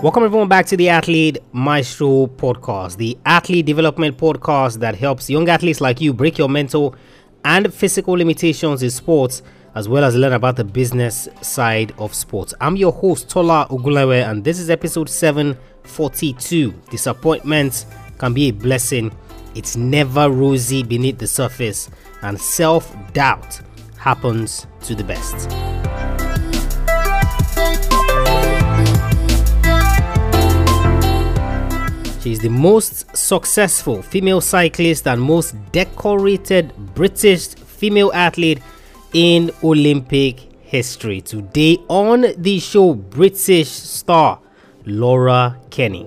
Welcome everyone back to the Athlete Maestro podcast, the athlete development podcast that helps young athletes like you break your mental and physical limitations in sports as well as learn about the business side of sports. I'm your host Tola Ogunlewe and this is episode 742. Disappointment can be a blessing. It's never rosy beneath the surface and self-doubt happens to the best. She is the most successful female cyclist and most decorated British female athlete in Olympic history. Today on the show, British star Laura Kenny.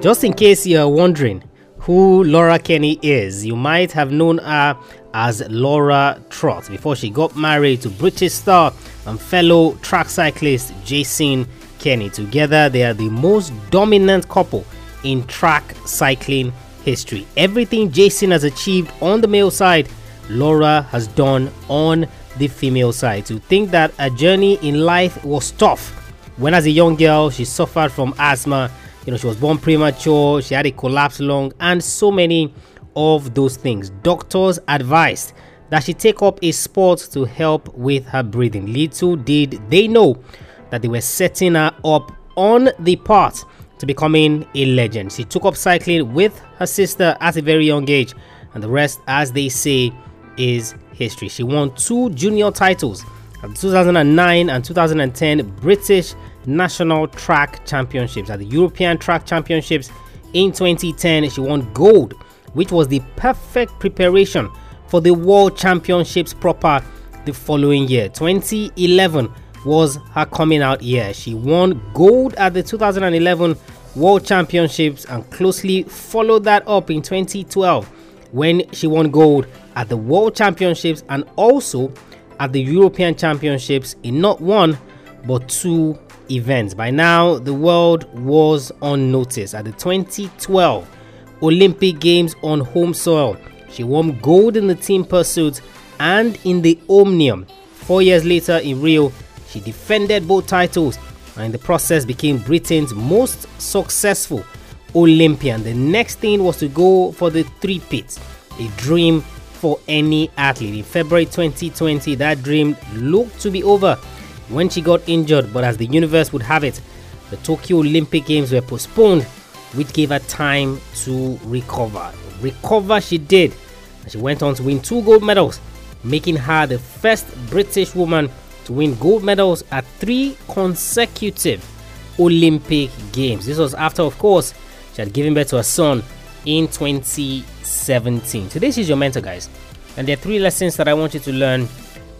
Just in case you're wondering who Laura Kenny is, you might have known her as Laura Trott before she got married to British star and fellow track cyclist Jason Kenny. Together, they are the most dominant couple in track cycling history. Everything Jason has achieved on the male side, Laura has done on the female side. To think that a journey in life was tough. When, as a young girl, she suffered from asthma, you know, she was born premature, she had a collapsed lung, and so many of those things. Doctors advised that she take up a sport to help with her breathing. Little did they know that they were setting her up on the path to becoming a legend. She took up cycling with her sister at a very young age, and the rest, as they say, is history. She won two junior titles at 2009 and 2010 British National Track Championships. At the European Track Championships in 2010, she won gold which was the perfect preparation for the World Championships proper the following year. 2011 was her coming out year. She won gold at the 2011 World Championships and closely followed that up in 2012 when she won gold at the World Championships and also at the European Championships in not one but two events. By now, the world was on notice at the 2012 Olympic Games on home soil. She won gold in the team pursuit and in the Omnium. Four years later in Rio, she defended both titles and in the process became Britain's most successful Olympian. The next thing was to go for the three pits, a dream for any athlete. In February 2020, that dream looked to be over when she got injured, but as the universe would have it, the Tokyo Olympic Games were postponed which gave her time to recover. Recover she did. And she went on to win two gold medals, making her the first British woman to win gold medals at three consecutive Olympic Games. This was after, of course, she had given birth to a son in 2017. Today, she's your mentor, guys. And there are three lessons that I want you to learn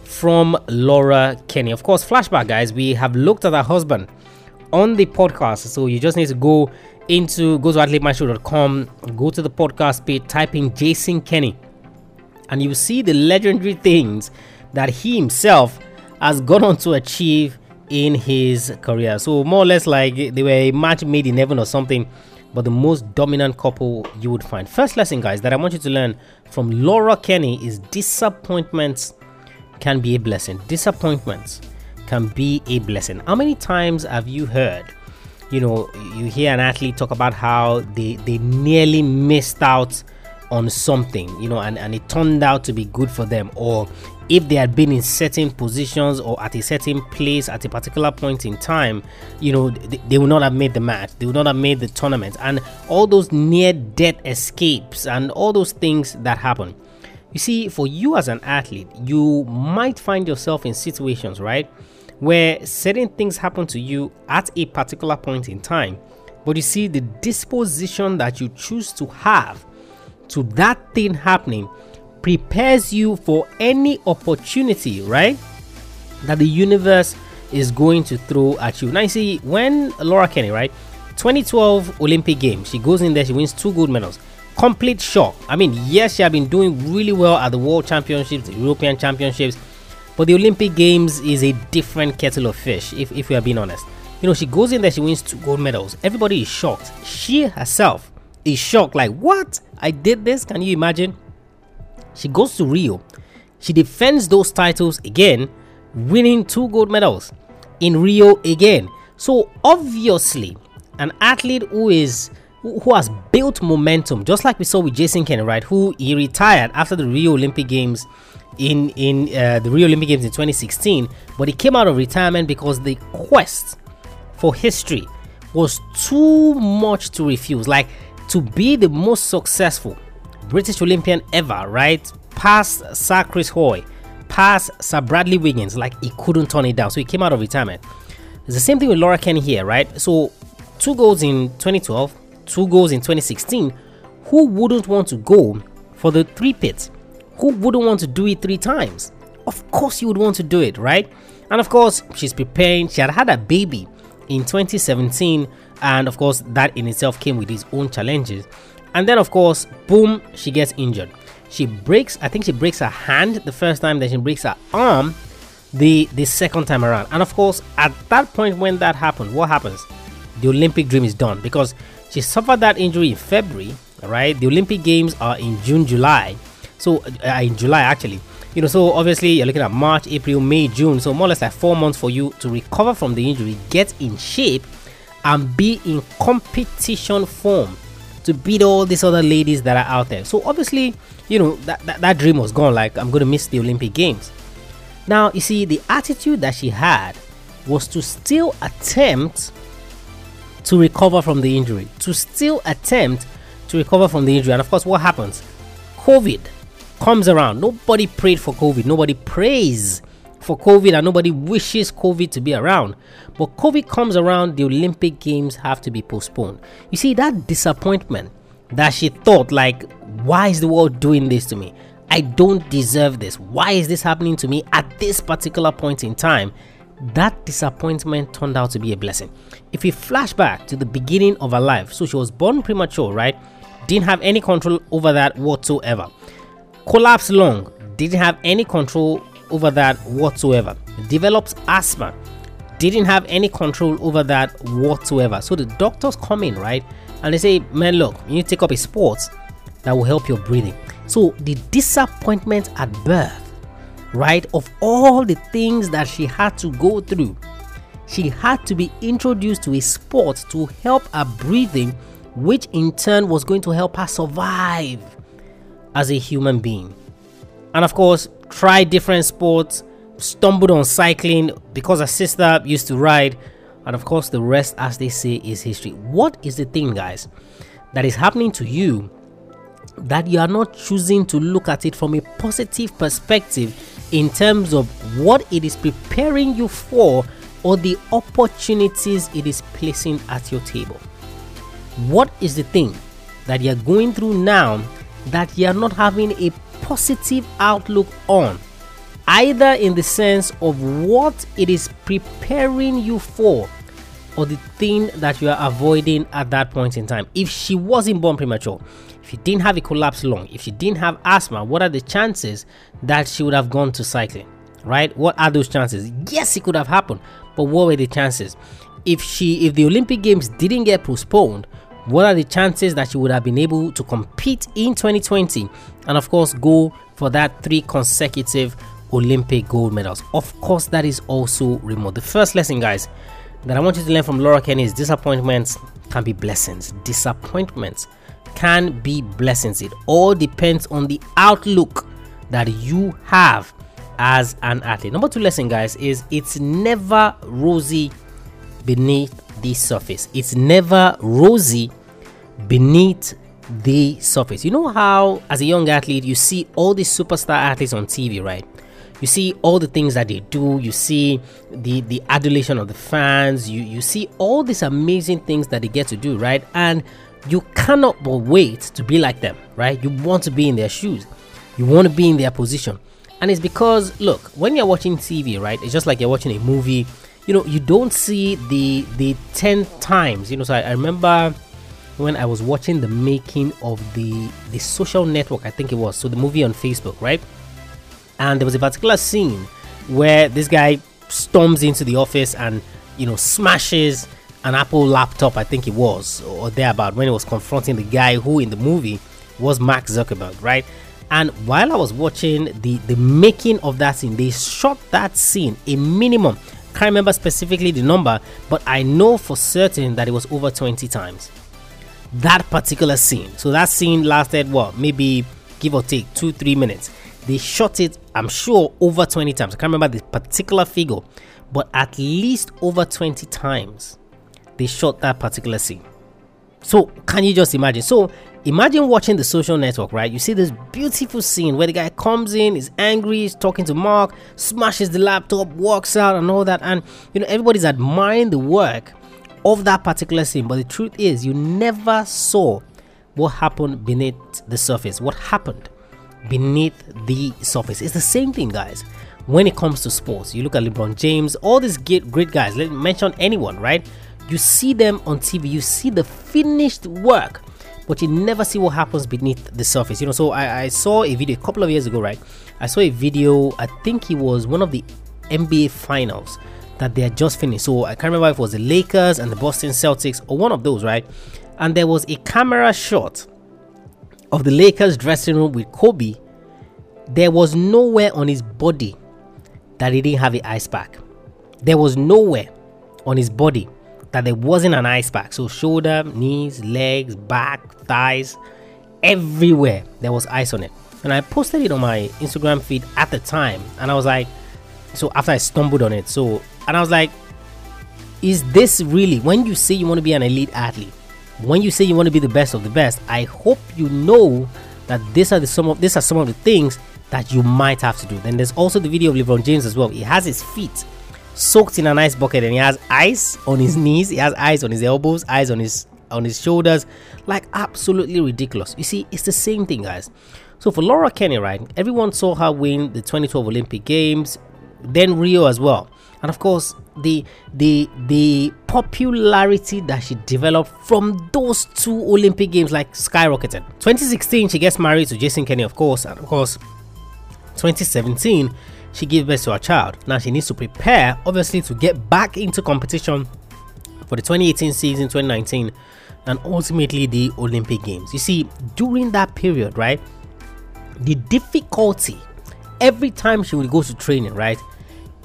from Laura Kenny. Of course, flashback, guys. We have looked at her husband on the podcast, so you just need to go into go to athletemaestro.com, go to the podcast page, type in Jason Kenny, and you see the legendary things that he himself has gone on to achieve in his career. So more or less like they were a match made in heaven or something, but the most dominant couple you would find. First lesson, guys, that I want you to learn from Laura Kenny is disappointments can be a blessing. Disappointments can be a blessing. How many times have you heard you know you hear an athlete talk about how they they nearly missed out on something you know and, and it turned out to be good for them or if they had been in certain positions or at a certain place at a particular point in time you know they, they would not have made the match they would not have made the tournament and all those near death escapes and all those things that happen you see for you as an athlete you might find yourself in situations right where certain things happen to you at a particular point in time. But you see, the disposition that you choose to have to that thing happening prepares you for any opportunity, right? That the universe is going to throw at you. Now, you see, when Laura Kenny, right? 2012 Olympic Games, she goes in there, she wins two gold medals. Complete shock. I mean, yes, she had been doing really well at the World Championships, the European Championships, but the Olympic Games is a different kettle of fish, if, if we are being honest. You know, she goes in there, she wins two gold medals. Everybody is shocked. She herself is shocked, like, what? I did this? Can you imagine? She goes to Rio. She defends those titles again, winning two gold medals in Rio again. So obviously, an athlete who is who has built momentum, just like we saw with Jason Kenny, right? Who he retired after the Rio Olympic Games in in uh, the Rio Olympic Games in 2016, but he came out of retirement because the quest for history was too much to refuse. Like to be the most successful British Olympian ever, right? Past Sir Chris Hoy, past Sir Bradley Wiggins, like he couldn't turn it down. So he came out of retirement. It's the same thing with Laura Kenny here, right? So two goals in 2012, two goals in 2016. Who wouldn't want to go for the three pits? Who wouldn't want to do it three times? Of course, you would want to do it, right? And of course, she's preparing. She had had a baby in 2017, and of course, that in itself came with its own challenges. And then, of course, boom, she gets injured. She breaks, I think she breaks her hand the first time, then she breaks her arm the the second time around. And of course, at that point when that happened, what happens? The Olympic dream is done because she suffered that injury in February, right? The Olympic Games are in June, July. So uh, in July actually, you know, so obviously you're looking at March, April, May, June. So more or less like four months for you to recover from the injury, get in shape, and be in competition form to beat all these other ladies that are out there. So obviously, you know, that, that, that dream was gone. Like I'm gonna miss the Olympic Games. Now you see the attitude that she had was to still attempt to recover from the injury, to still attempt to recover from the injury. And of course, what happens? COVID comes around. Nobody prayed for COVID. Nobody prays for COVID and nobody wishes COVID to be around. But COVID comes around, the Olympic Games have to be postponed. You see, that disappointment that she thought, like, why is the world doing this to me? I don't deserve this. Why is this happening to me at this particular point in time? That disappointment turned out to be a blessing. If we flash back to the beginning of her life, so she was born premature, right? Didn't have any control over that whatsoever collapsed lung, didn't have any control over that whatsoever. Develops asthma, didn't have any control over that whatsoever. So the doctors come in, right? And they say, man, look, you need to take up a sport that will help your breathing. So the disappointment at birth, right, of all the things that she had to go through, she had to be introduced to a sport to help her breathing, which in turn was going to help her survive as a human being. And of course, try different sports, stumbled on cycling because her sister used to ride, and of course, the rest, as they say, is history. What is the thing, guys, that is happening to you that you are not choosing to look at it from a positive perspective in terms of what it is preparing you for or the opportunities it is placing at your table? What is the thing that you're going through now that you are not having a positive outlook on, either in the sense of what it is preparing you for or the thing that you are avoiding at that point in time. If she wasn't born premature, if she didn't have a collapsed lung, if she didn't have asthma, what are the chances that she would have gone to cycling? Right? What are those chances? Yes, it could have happened, but what were the chances? If she if the Olympic Games didn't get postponed, what are the chances that she would have been able to compete in 2020 and of course go for that three consecutive Olympic gold medals? Of course, that is also remote. The first lesson, guys, that I want you to learn from Laura Kenny is disappointments can be blessings. Disappointments can be blessings. It all depends on the outlook that you have as an athlete. Number two lesson, guys, is it's never rosy beneath the surface. It's never rosy beneath the surface. You know how, as a young athlete, you see all these superstar athletes on TV, right? You see all the things that they do. You see the the adulation of the fans. You you see all these amazing things that they get to do, right? And you cannot but wait to be like them, right? You want to be in their shoes. You want to be in their position. And it's because look, when you're watching TV, right? It's just like you're watching a movie you know you don't see the the 10 times you know so I, I, remember when i was watching the making of the the social network i think it was so the movie on facebook right and there was a particular scene where this guy storms into the office and you know smashes an Apple laptop, I think it was, or thereabout, when he was confronting the guy who in the movie was Mark Zuckerberg, right? And while I was watching the the making of that scene, they shot that scene a minimum. Can't remember specifically the number, but I know for certain that it was over 20 times. That particular scene. So that scene lasted what, maybe give or take two, three minutes. They shot it, I'm sure, over 20 times. I can't remember the particular figure, but at least over 20 times they shot that particular scene. So can you just imagine? So imagine watching the social network, right? You see this beautiful scene where the guy comes in, is angry, is talking to Mark, smashes the laptop, walks out, and all that. And you know, everybody's admiring the work of that particular scene. But the truth is, you never saw what happened beneath the surface. What happened beneath the surface? It's the same thing, guys. When it comes to sports, you look at LeBron James, all these great guys, let me mention anyone, right? You see them on TV, you see the finished work but you never see what happens beneath the surface. You know, so I, I saw a video a couple of years ago, right? I saw a video, I think it was one of the NBA finals that they had just finished. So I can't remember if it was the Lakers and the Boston Celtics or one of those, right? And there was a camera shot of the Lakers dressing room with Kobe. There was nowhere on his body that he didn't have an ice pack. There was nowhere on his body that there wasn't an ice pack. So shoulder, knees, legs, back, thighs, everywhere there was ice on it. And I posted it on my Instagram feed at the time, and I was like, so after I stumbled on it, so and I was like, is this really when you say you want to be an elite athlete, when you say you want to be the best of the best? I hope you know that these are the some of these are some of the things that you might have to do. Then there's also the video of LeBron James as well. He has his feet soaked in an ice bucket and he has ice on his knees, he has ice on his elbows, ice on his on his shoulders, like absolutely ridiculous. You see, it's the same thing, guys. So for Laura Kenny, right? Everyone saw her win the 2012 Olympic Games, then Rio as well, and of course the the the popularity that she developed from those two Olympic Games like skyrocketed. 2016, she gets married to Jason Kenny, of course, and of course, 2017 she gives birth to a child. Now she needs to prepare, obviously, to get back into competition for the 2018 season, 2019, and ultimately the Olympic Games. You see, during that period, right, the difficulty every time she would go to training, right,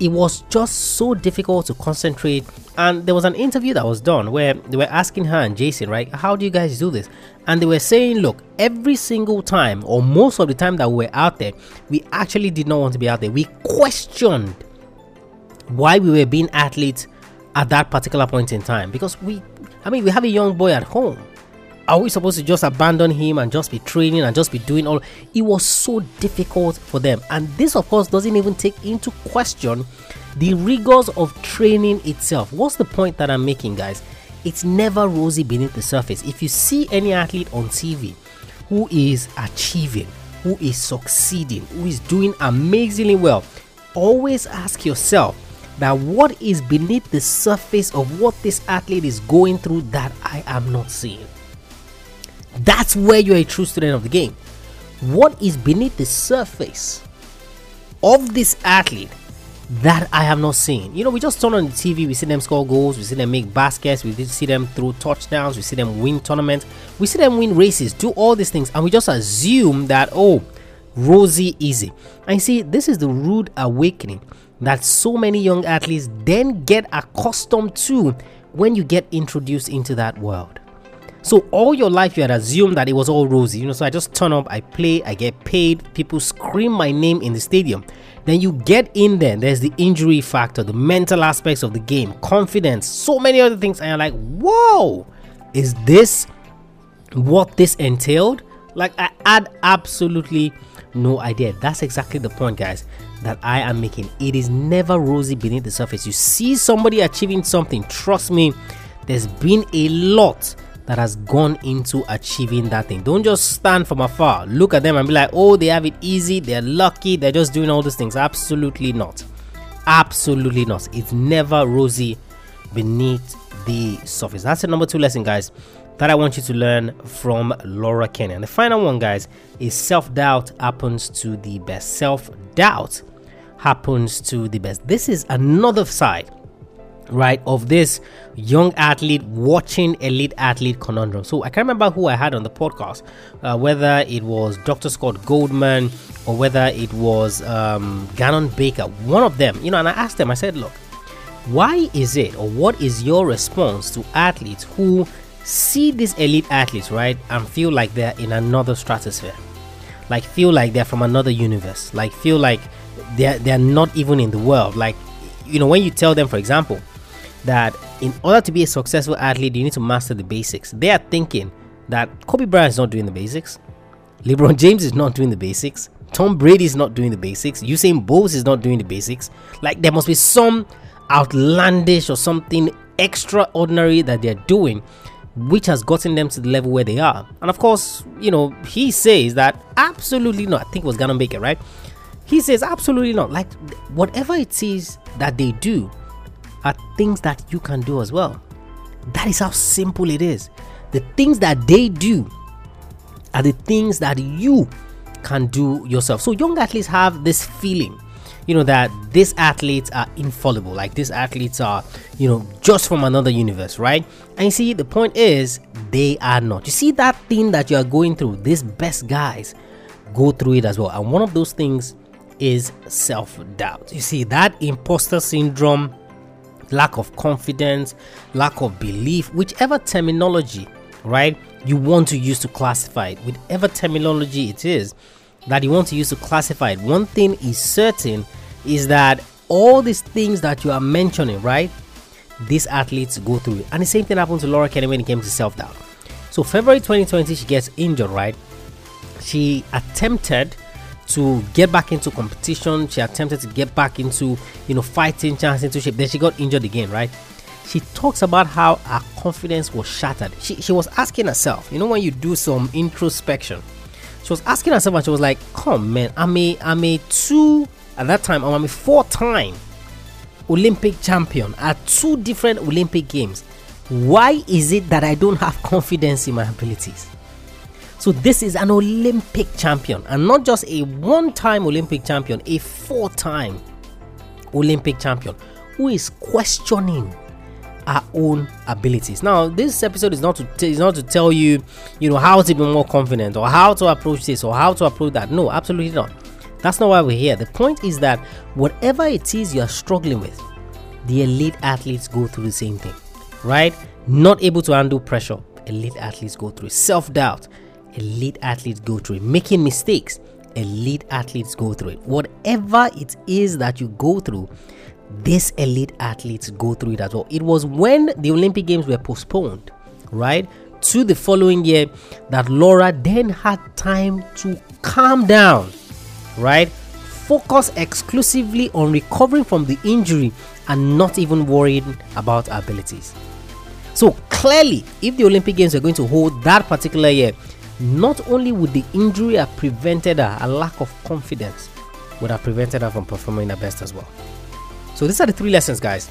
it was just so difficult to concentrate. And there was an interview that was done where they were asking her and Jason, right, how do you guys do this? And they were saying, look, every single time, or most of the time that we were out there, we actually did not want to be out there. We questioned why we were being athletes at that particular point in time because we, I mean, we have a young boy at home. Are we supposed to just abandon him and just be training and just be doing all? It was so difficult for them. And this, of course, doesn't even take into question the rigors of training itself. What's the point that I'm making, guys? It's never rosy beneath the surface. If you see any athlete on TV who is achieving, who is succeeding, who is doing amazingly well, always ask yourself that what is beneath the surface of what this athlete is going through that I am not seeing. That's where you're a true student of the game. What is beneath the surface of this athlete that I have not seen? You know, we just turn on the TV, we see them score goals, we see them make baskets, we see them throw touchdowns, we see them win tournaments, we see them win races, do all these things, and we just assume that, oh, rosy easy. And see, this is the rude awakening that so many young athletes then get accustomed to when you get introduced into that world. So all your life you had assumed that it was all rosy, you know. So I just turn up, I play, I get paid, people scream my name in the stadium. Then you get in there, there's the injury factor, the mental aspects of the game, confidence, so many other things, and you're like, whoa, is this what this entailed? Like I had absolutely no idea. That's exactly the point, guys, that I am making. It is never rosy beneath the surface. You see somebody achieving something, trust me, there's been a lot that has gone into achieving that thing. Don't just stand from afar, look at them and be like, oh, they have it easy, they're lucky, they're just doing all these things. Absolutely not. Absolutely not. It's never rosy beneath the surface. That's the number two lesson, guys, that I want you to learn from Laura Kenny. And the final one, guys, is self doubt happens to the best. Self doubt happens to the best. This is another side right of this young athlete watching elite athlete conundrum. So i can't remember who i had on the podcast uh, whether it was dr scott goldman or whether it was um, Ganon Baker one of them you know and i asked them i said look why is it or what is your response to athletes who see these elite athletes right and feel like they're in another stratosphere? Like feel like they're from another universe. Like feel like they're they're not even in the world. Like you know when you tell them for example that in order to be a successful athlete, you need to master the basics. They are thinking that Kobe Bryant is not doing the basics, LeBron James is not doing the basics, Tom Brady is not doing the basics, Usain Bolt is not doing the basics. Like there must be some outlandish or something extraordinary that they're doing which has gotten them to the level where they are. And of course, you know, he says that absolutely not. I think was make it right? He says absolutely not. Like whatever it is that they do, are things that you can do as well. That is how simple it is. The things that they do are the things that you can do yourself. So young athletes have this feeling, you know, that these athletes are infallible, like these athletes are, you know, just from another universe, right? And you see, the point is they are not. You see that thing that you are going through, these best guys go through it as well. And one of those things is self-doubt. You see, that imposter syndrome lack of confidence, lack of belief, whichever terminology, right, you want to use to classify it, whatever terminology it is that you want to use to classify it. One thing is certain is that all these things that you are mentioning, right, these athletes go through. And the same thing happened to Laura Kenny when it came to self doubt. So, February 2020, she gets injured, right? She attempted to get back into competition. She attempted to get back into, you know, fighting chance into shape. Then she got injured again, right? She talks about how her confidence was shattered. She, she was asking herself, you know, when you do some introspection, she was asking herself and she was like, come man, I'm a I'm a two at that time, I'm a four time Olympic champion at two different Olympic games. Why is it that I don't have confidence in my abilities? So this is an Olympic champion and not just a one-time Olympic champion, a four-time Olympic champion who is questioning our own abilities. Now, this episode is not to t- is not to tell you, you know, how to be more confident or how to approach this or how to approach that. No, absolutely not. That's not why we're here. The point is that whatever it is you are struggling with, the elite athletes go through the same thing, right? Not able to handle pressure, elite athletes go through self doubt, elite athletes go through it. Making mistakes, elite athletes go through it. Whatever it is that you go through, these elite athletes go through it as well. It was when the Olympic Games were postponed, right, to the following year that Laura then had time to calm down, right, focus exclusively on recovering from the injury and not even worrying about abilities. So clearly, if the Olympic Games were going to hold that particular year, not only would the injury have prevented her, a lack of confidence would have prevented her from performing her best as well. So these are the three lessons, guys,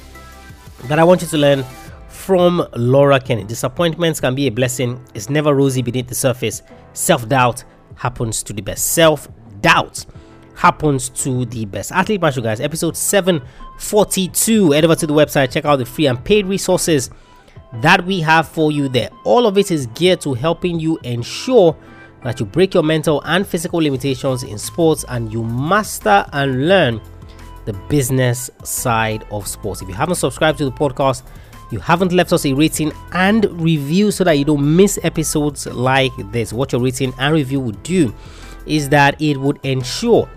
that I want you to learn from Laura Kenny. Disappointments can be a blessing. It's never rosy beneath the surface. Self-doubt happens to the best. Self-doubt happens to the best. Athlete Maestro, guys, episode 742. Head over to the website, check out the free and paid resources that we have for you there. All of it is geared to helping you ensure that you break your mental and physical limitations in sports and you master and learn the business side of sports. If you haven't subscribed to the podcast, you haven't left us a rating and review so that you don't miss episodes like this, what your rating and review would do is that it would ensure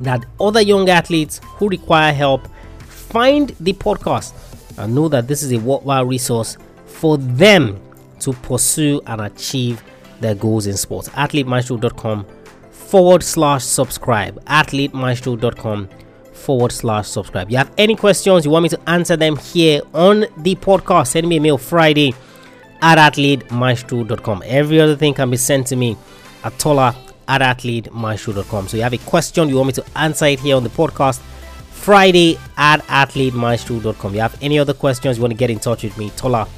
that other young athletes who require help find the podcast and know that this is a worthwhile resource for them to pursue and achieve their goals in sports. AthleteMaestro.com forward slash subscribe. AthleteMaestro.com forward slash subscribe. You have any questions, you want me to answer them here on the podcast, send me a mail Friday at athletemaestro.com. Every other thing can be sent to me at tola at athletemaestro.com. So you have a question, you want me to answer it here on the podcast Friday at athletemaestro.com. You have any other questions you want to get in touch with me, Tola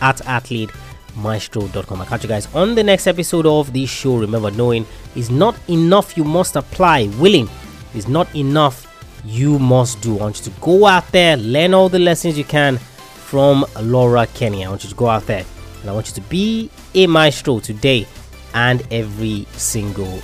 at athletemaestro.com. I'll catch you guys on the next episode of the show. Remember, knowing is not enough, you must apply. Willing is not enough, you must do. I want you to go out there, learn all the lessons you can from Laura Kenny. I want you to go out there and I want you to be a maestro today and every single.